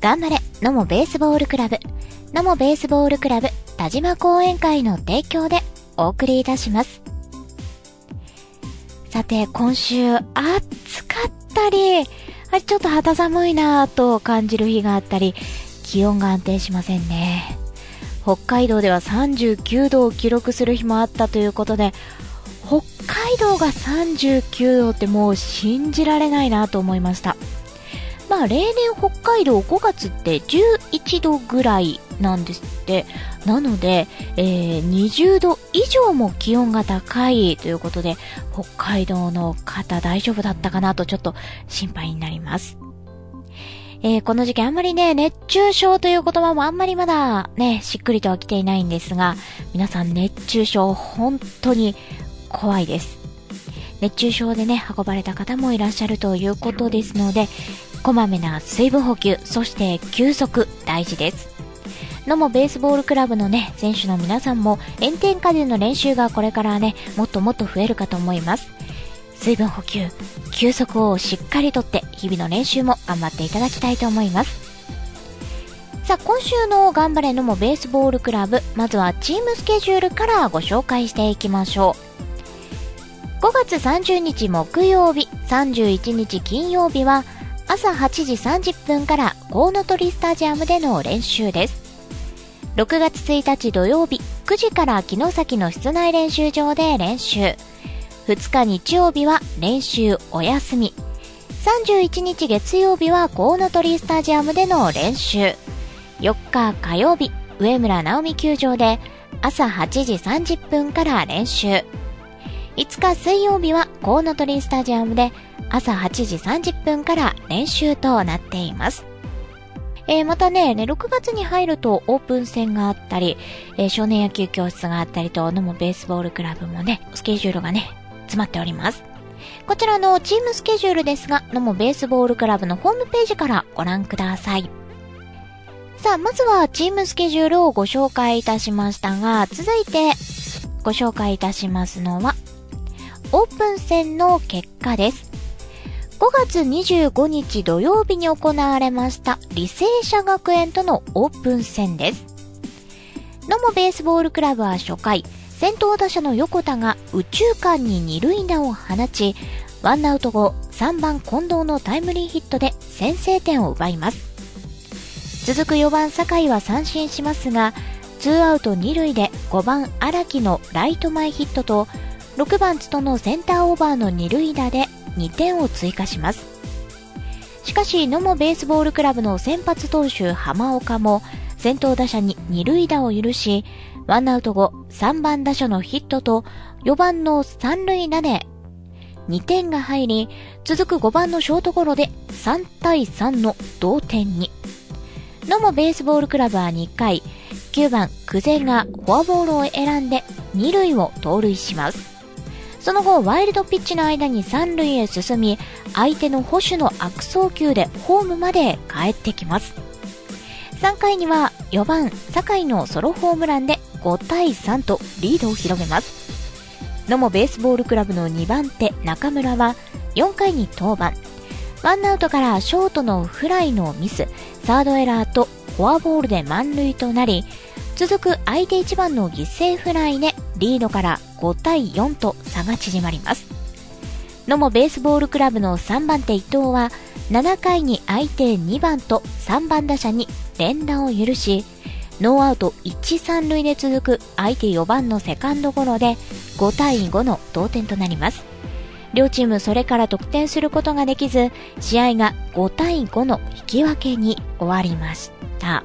頑張れ、野茂ベースボールクラブ、野茂ベースボールクラブ田島講演会の提供でお送りいたします。さて、今週暑かったり、あちょっと肌寒いなぁと感じる日があったり、気温が安定しませんね。北海道では39度を記録する日もあったということで、北海道が39度ってもう信じられないなと思いました。まあ例年北海道5月って11度ぐらいなんですって。なので、えー、20度以上も気温が高いということで、北海道の方大丈夫だったかなとちょっと心配になります。えー、この時期あんまりね、熱中症という言葉もあんまりまだね、しっくりとは来ていないんですが、皆さん熱中症本当に怖いです。熱中症でね、運ばれた方もいらっしゃるということですので、こまめな水分補給、そして休息大事です。野茂ベースボールクラブのね、選手の皆さんも炎天下での練習がこれからね、もっともっと増えるかと思います。水分補給、休息をしっかりとって日々の練習も頑張っていただきたいと思います。さあ、今週の頑張れのもベースボールクラブ、まずはチームスケジュールからご紹介していきましょう。5月30日木曜日、31日金曜日は、朝8時30分からコウノトリスタジアムでの練習です。6月1日土曜日、9時から城崎の室内練習場で練習。2日日曜日は練習お休み。31日月曜日はコウノトリスタジアムでの練習。4日火曜日、上村直美球場で朝8時30分から練習。5日水曜日はコウノトリスタジアムで朝8時30分から練習となっています。えー、またね、ね、6月に入るとオープン戦があったり、えー、少年野球教室があったりと、野茂ベースボールクラブもね、スケジュールがね、詰まっております。こちらのチームスケジュールですが、野茂ベースボールクラブのホームページからご覧ください。さあ、まずはチームスケジュールをご紹介いたしましたが、続いてご紹介いたしますのは、オープン戦の結果です。5月25日土曜日に行われました履正社学園とのオープン戦です。野茂ベースボールクラブは初回、先頭打者の横田が宇宙間に二塁打を放ち、ワンアウト後、3番近藤のタイムリーヒットで先制点を奪います。続く4番酒井は三振しますが、ツーアウト2塁で5番荒木のライト前ヒットと、6番津とのセンターオーバーの二塁打で2点を追加します。しかし、野茂ベースボールクラブの先発投手浜岡も先頭打者に二塁打を許し、ワンアウト後3番打者のヒットと4番の三塁打で2点が入り、続く5番のショートゴロで3対3の同点に。野茂ベースボールクラブは2回、9番久世がフォアボールを選んで2塁を盗塁します。その後、ワイルドピッチの間に3塁へ進み、相手の保守の悪送球でホームまで帰ってきます。3回には4番、酒井のソロホームランで5対3とリードを広げます。野茂ベースボールクラブの2番手、中村は4回に登板。ワンアウトからショートのフライのミス、サードエラーとフォアボールで満塁となり、続く相手1番の犠牲フライでリードから5対4と差が縮まります。野茂ベースボールクラブの3番手伊藤は7回に相手2番と3番打者に連打を許し、ノーアウト1、3塁で続く相手4番のセカンドゴロで5対5の同点となります。両チームそれから得点することができず、試合が5対5の引き分けに終わりました。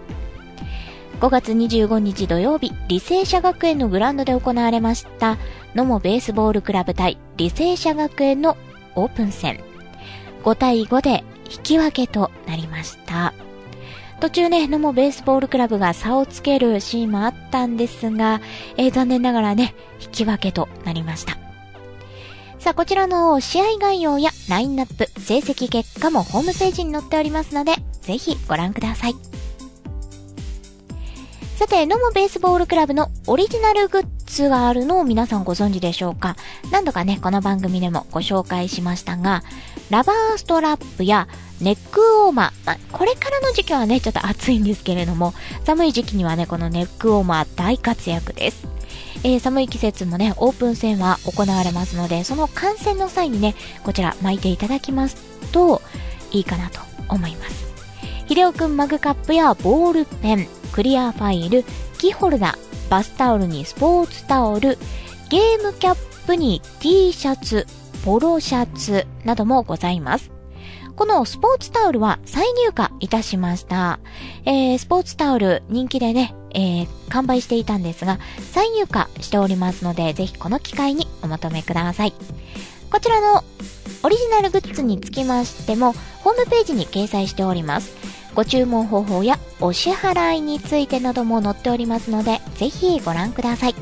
5月25日土曜日、履正社学園のグラウンドで行われました野茂ベースボールクラブ対履正社学園のオープン戦。5対5で引き分けとなりました。途中ね、野茂ベースボールクラブが差をつけるシーンもあったんですが、えー、残念ながらね、引き分けとなりました。さあ、こちらの試合概要やラインナップ、成績結果もホームページに載っておりますので、ぜひご覧ください。さて、ノモベースボールクラブのオリジナルグッズがあるのを皆さんご存知でしょうか？何度かね、この番組でもご紹介しましたが、ラバーストラップやネックウォーマー。まあ、これからの時期はね、ちょっと暑いんですけれども、寒い時期にはね、このネックウォーマー大活躍です。えー、寒い季節もね、オープン戦は行われますので、その観戦の際にね、こちら巻いていただきますと、いいかなと思います。ひでおくんマグカップやボールペン、クリアファイル、キーホルダー、バスタオルにスポーツタオル、ゲームキャップに T シャツ、ポロシャツなどもございます。このスポーツタオルは再入荷いたしました。えー、スポーツタオル人気でね、えー、完売していたんですが、再入荷しておりますので、ぜひこの機会にお求めください。こちらのオリジナルグッズにつきましても、ホームページに掲載しております。ご注文方法やお支払いについてなども載っておりますので、ぜひご覧ください。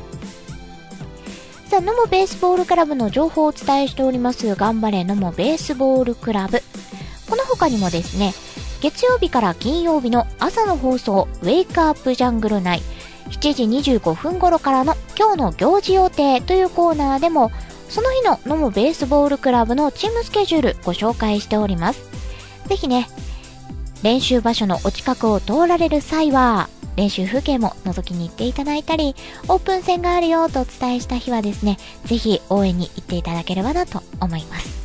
さあ、ノモベースボールクラブの情報をお伝えしております。頑張れノモベースボールクラブ。この他にもですね、月曜日から金曜日の朝の放送、ウェイクアップジャングル内、7時25分頃からの今日の行事予定というコーナーでも、その日のノモベースボールクラブのチームスケジュールご紹介しております。ぜひね、練習場所のお近くを通られる際は、練習風景も覗きに行っていただいたり、オープン戦があるよとお伝えした日はですね、ぜひ応援に行っていただければなと思います。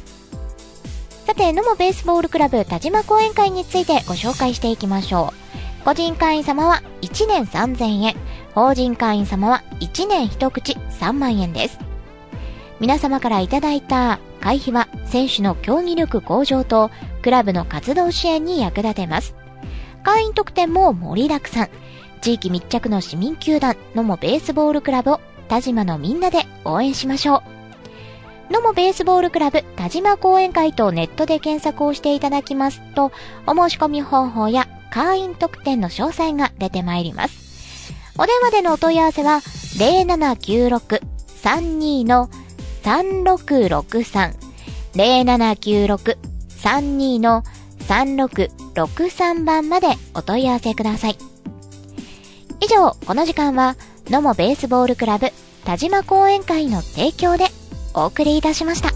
さて、野茂ベースボールクラブ田島講演会についてご紹介していきましょう。個人会員様は1年3000円、法人会員様は1年1口3万円です。皆様からいただいた会費は選手の競技力向上とクラブの活動支援に役立てます。会員特典も盛りだくさん。地域密着の市民球団、野茂ベースボールクラブを田島のみんなで応援しましょう。野茂ベースボールクラブ田島講演会とネットで検索をしていただきますと、お申し込み方法や会員特典の詳細が出てまいります。お電話でのお問い合わせは、0796-32の3663 0796-32の3663番までお問い合わせください。以上、この時間は、野茂ベースボールクラブ田島講演会の提供でお送りいたしました。